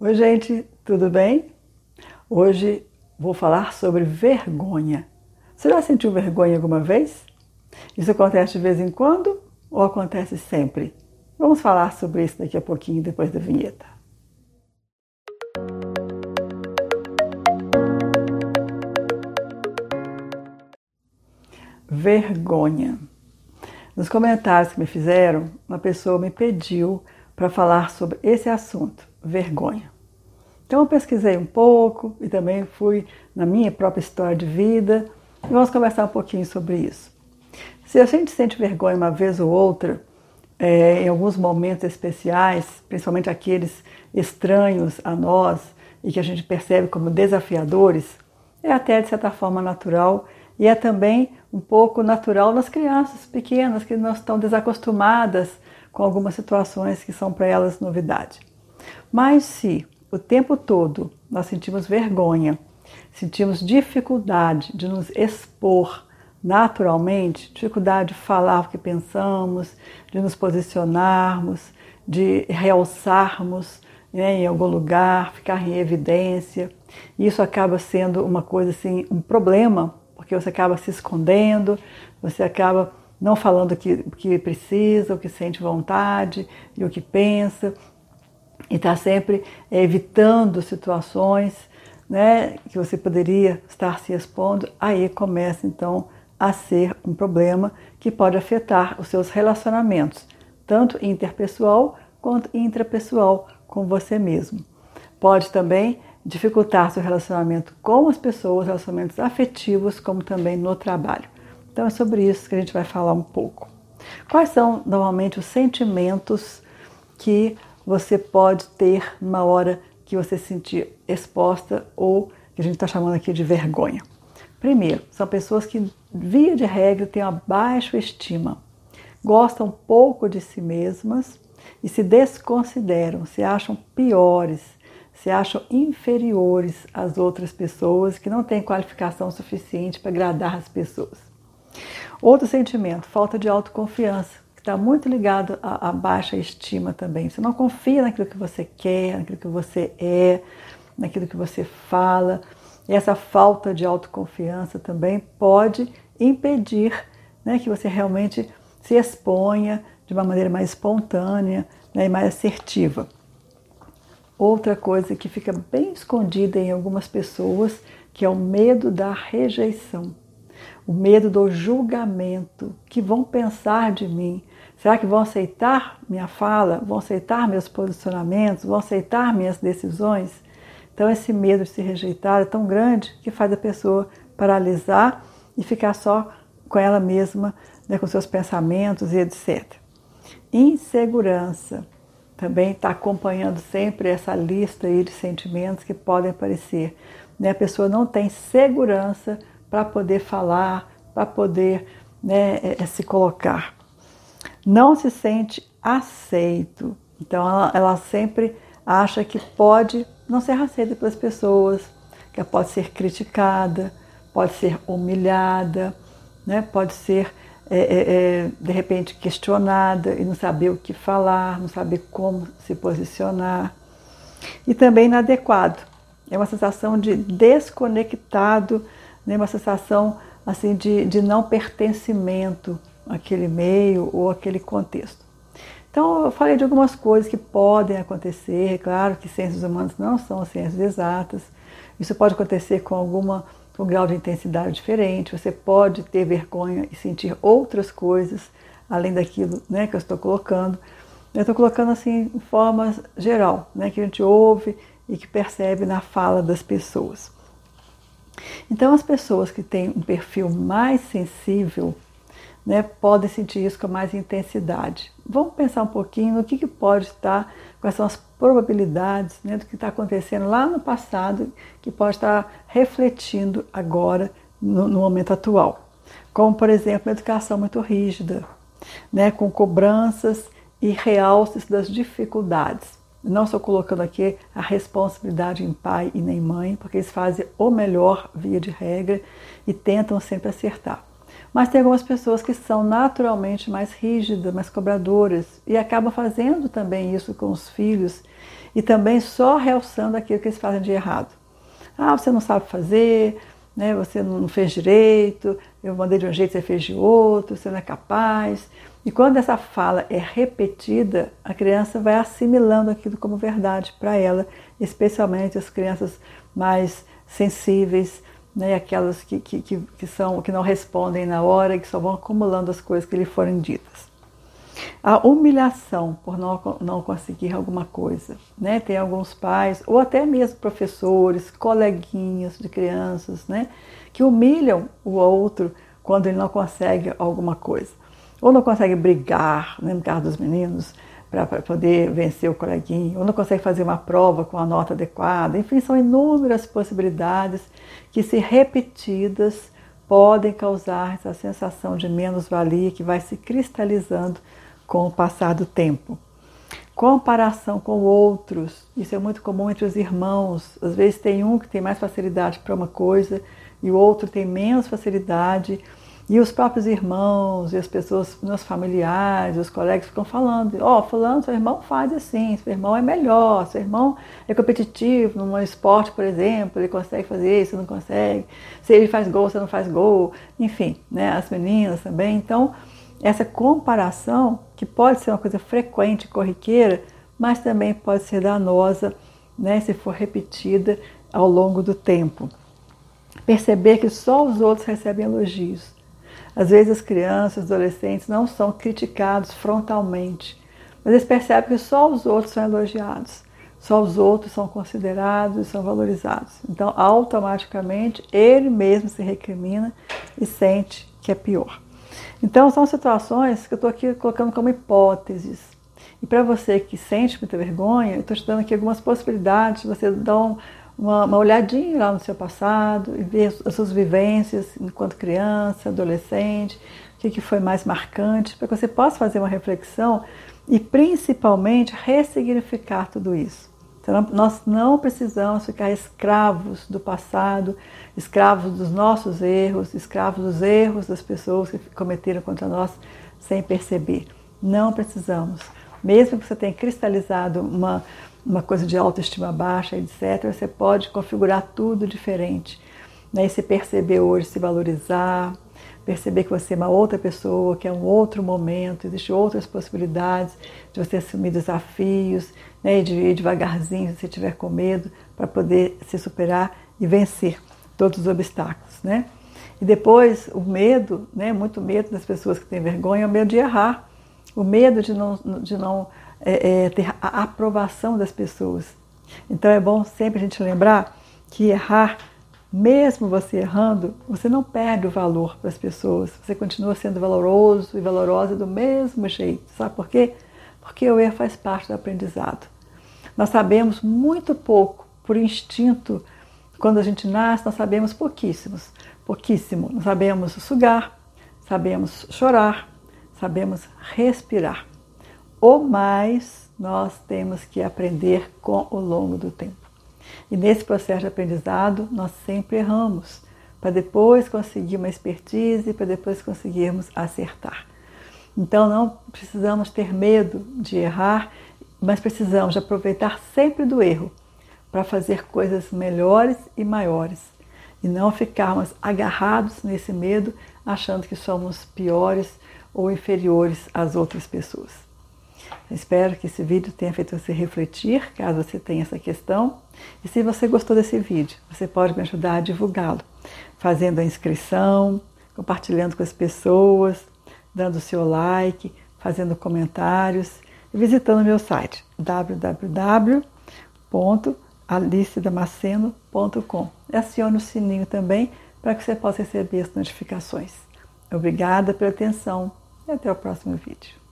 Oi, gente, tudo bem? Hoje vou falar sobre vergonha. Você já sentiu vergonha alguma vez? Isso acontece de vez em quando ou acontece sempre? Vamos falar sobre isso daqui a pouquinho, depois da vinheta. Vergonha. Nos comentários que me fizeram, uma pessoa me pediu para falar sobre esse assunto, vergonha. Então eu pesquisei um pouco e também fui na minha própria história de vida e vamos conversar um pouquinho sobre isso. Se a gente sente vergonha uma vez ou outra, é, em alguns momentos especiais, principalmente aqueles estranhos a nós e que a gente percebe como desafiadores, é até de certa forma natural e é também um pouco natural nas crianças pequenas que não estão desacostumadas com algumas situações que são para elas novidade. Mas se o tempo todo nós sentimos vergonha, sentimos dificuldade de nos expor naturalmente, dificuldade de falar o que pensamos, de nos posicionarmos, de realçarmos né, em algum lugar, ficar em evidência. Isso acaba sendo uma coisa assim, um problema, porque você acaba se escondendo, você acaba não falando o que, o que precisa, o que sente vontade e o que pensa, e está sempre evitando situações né, que você poderia estar se expondo, aí começa então a ser um problema que pode afetar os seus relacionamentos, tanto interpessoal quanto intrapessoal com você mesmo. Pode também dificultar seu relacionamento com as pessoas, relacionamentos afetivos, como também no trabalho. Então é sobre isso que a gente vai falar um pouco. Quais são normalmente os sentimentos que você pode ter numa hora que você se sentir exposta ou que a gente está chamando aqui de vergonha? Primeiro, são pessoas que, via de regra, têm uma baixa estima, gostam pouco de si mesmas e se desconsideram, se acham piores, se acham inferiores às outras pessoas, que não têm qualificação suficiente para agradar as pessoas. Outro sentimento, falta de autoconfiança, está muito ligado à, à baixa estima também. Você não confia naquilo que você quer, naquilo que você é, naquilo que você fala. E essa falta de autoconfiança também pode impedir né, que você realmente se exponha de uma maneira mais espontânea né, e mais assertiva. Outra coisa que fica bem escondida em algumas pessoas, que é o medo da rejeição o medo do julgamento, que vão pensar de mim. Será que vão aceitar minha fala? Vão aceitar meus posicionamentos? Vão aceitar minhas decisões? Então, esse medo de se rejeitar é tão grande que faz a pessoa paralisar e ficar só com ela mesma, né, com seus pensamentos e etc. Insegurança também está acompanhando sempre essa lista aí de sentimentos que podem aparecer. Né? A pessoa não tem segurança para poder falar, para poder né, é, é, se colocar. Não se sente aceito. Então ela, ela sempre acha que pode não ser aceita pelas pessoas, que ela pode ser criticada, pode ser humilhada, né? pode ser é, é, é, de repente questionada e não saber o que falar, não saber como se posicionar. E também inadequado. É uma sensação de desconectado né, uma sensação assim de, de não pertencimento àquele meio ou àquele contexto. Então, eu falei de algumas coisas que podem acontecer. Claro que ciências humanas não são ciências exatas. Isso pode acontecer com alguma um grau de intensidade diferente. Você pode ter vergonha e sentir outras coisas além daquilo né, que eu estou colocando. Eu estou colocando assim em forma geral, né, que a gente ouve e que percebe na fala das pessoas. Então, as pessoas que têm um perfil mais sensível né, podem sentir isso com mais intensidade. Vamos pensar um pouquinho no que, que pode estar, quais são as probabilidades né, do que está acontecendo lá no passado, que pode estar refletindo agora no, no momento atual. Como, por exemplo, uma educação muito rígida, né, com cobranças e realces das dificuldades. Não estou colocando aqui a responsabilidade em pai e nem mãe, porque eles fazem o melhor via de regra e tentam sempre acertar. Mas tem algumas pessoas que são naturalmente mais rígidas, mais cobradoras e acabam fazendo também isso com os filhos e também só realçando aquilo que eles fazem de errado. Ah, você não sabe fazer, né? você não fez direito, eu mandei de um jeito, você fez de outro, você não é capaz. E quando essa fala é repetida, a criança vai assimilando aquilo como verdade para ela, especialmente as crianças mais sensíveis, né, aquelas que, que, que, são, que não respondem na hora, que só vão acumulando as coisas que lhe forem ditas. A humilhação por não, não conseguir alguma coisa. Né? Tem alguns pais, ou até mesmo professores, coleguinhas de crianças, né? que humilham o outro quando ele não consegue alguma coisa. Ou não consegue brigar, né, no caso dos meninos, para poder vencer o coleguinho, ou não consegue fazer uma prova com a nota adequada. Enfim, são inúmeras possibilidades que, se repetidas, podem causar essa sensação de menos-valia que vai se cristalizando com o passar do tempo. Comparação com outros, isso é muito comum entre os irmãos. Às vezes tem um que tem mais facilidade para uma coisa e o outro tem menos facilidade. E os próprios irmãos e as pessoas, meus familiares, os colegas ficam falando: Ó, oh, Fulano, seu irmão faz assim, seu irmão é melhor, seu irmão é competitivo num esporte, por exemplo, ele consegue fazer isso, não consegue. Se ele faz gol, você não faz gol. Enfim, né, as meninas também. Então, essa comparação, que pode ser uma coisa frequente, corriqueira, mas também pode ser danosa né, se for repetida ao longo do tempo. Perceber que só os outros recebem elogios às vezes as crianças, os adolescentes não são criticados frontalmente, mas eles percebem que só os outros são elogiados, só os outros são considerados e são valorizados. Então, automaticamente, ele mesmo se recrimina e sente que é pior. Então, são situações que eu estou aqui colocando como hipóteses. E para você que sente muita vergonha, eu estou te dando aqui algumas possibilidades de você dar um, uma, uma olhadinha lá no seu passado e ver as suas vivências enquanto criança, adolescente, o que, que foi mais marcante, para que você possa fazer uma reflexão e principalmente ressignificar tudo isso. Então, nós não precisamos ficar escravos do passado, escravos dos nossos erros, escravos dos erros das pessoas que cometeram contra nós sem perceber. Não precisamos. Mesmo que você tenha cristalizado uma, uma coisa de autoestima baixa, etc., você pode configurar tudo diferente. Né? E se perceber hoje, se valorizar, perceber que você é uma outra pessoa, que é um outro momento, existem outras possibilidades de você assumir desafios, né? de ir devagarzinho, se você tiver com medo, para poder se superar e vencer todos os obstáculos. Né? E depois, o medo, né? muito medo das pessoas que têm vergonha, é o medo de errar, o medo de não, de não é, é, ter a aprovação das pessoas. Então é bom sempre a gente lembrar que errar, mesmo você errando, você não perde o valor para as pessoas. Você continua sendo valoroso e valorosa do mesmo jeito. Sabe por quê? Porque o erro faz parte do aprendizado. Nós sabemos muito pouco por instinto. Quando a gente nasce, nós sabemos pouquíssimos, pouquíssimo. Nós sabemos sugar, sabemos chorar, sabemos respirar o mais nós temos que aprender com o longo do tempo. E nesse processo de aprendizado, nós sempre erramos, para depois conseguir uma expertise, para depois conseguirmos acertar. Então não precisamos ter medo de errar, mas precisamos aproveitar sempre do erro para fazer coisas melhores e maiores e não ficarmos agarrados nesse medo achando que somos piores ou inferiores às outras pessoas. Espero que esse vídeo tenha feito você refletir, caso você tenha essa questão. E se você gostou desse vídeo, você pode me ajudar a divulgá-lo, fazendo a inscrição, compartilhando com as pessoas, dando o seu like, fazendo comentários e visitando meu site www.alicedamaceno.com. E acione o sininho também para que você possa receber as notificações. Obrigada pela atenção e até o próximo vídeo.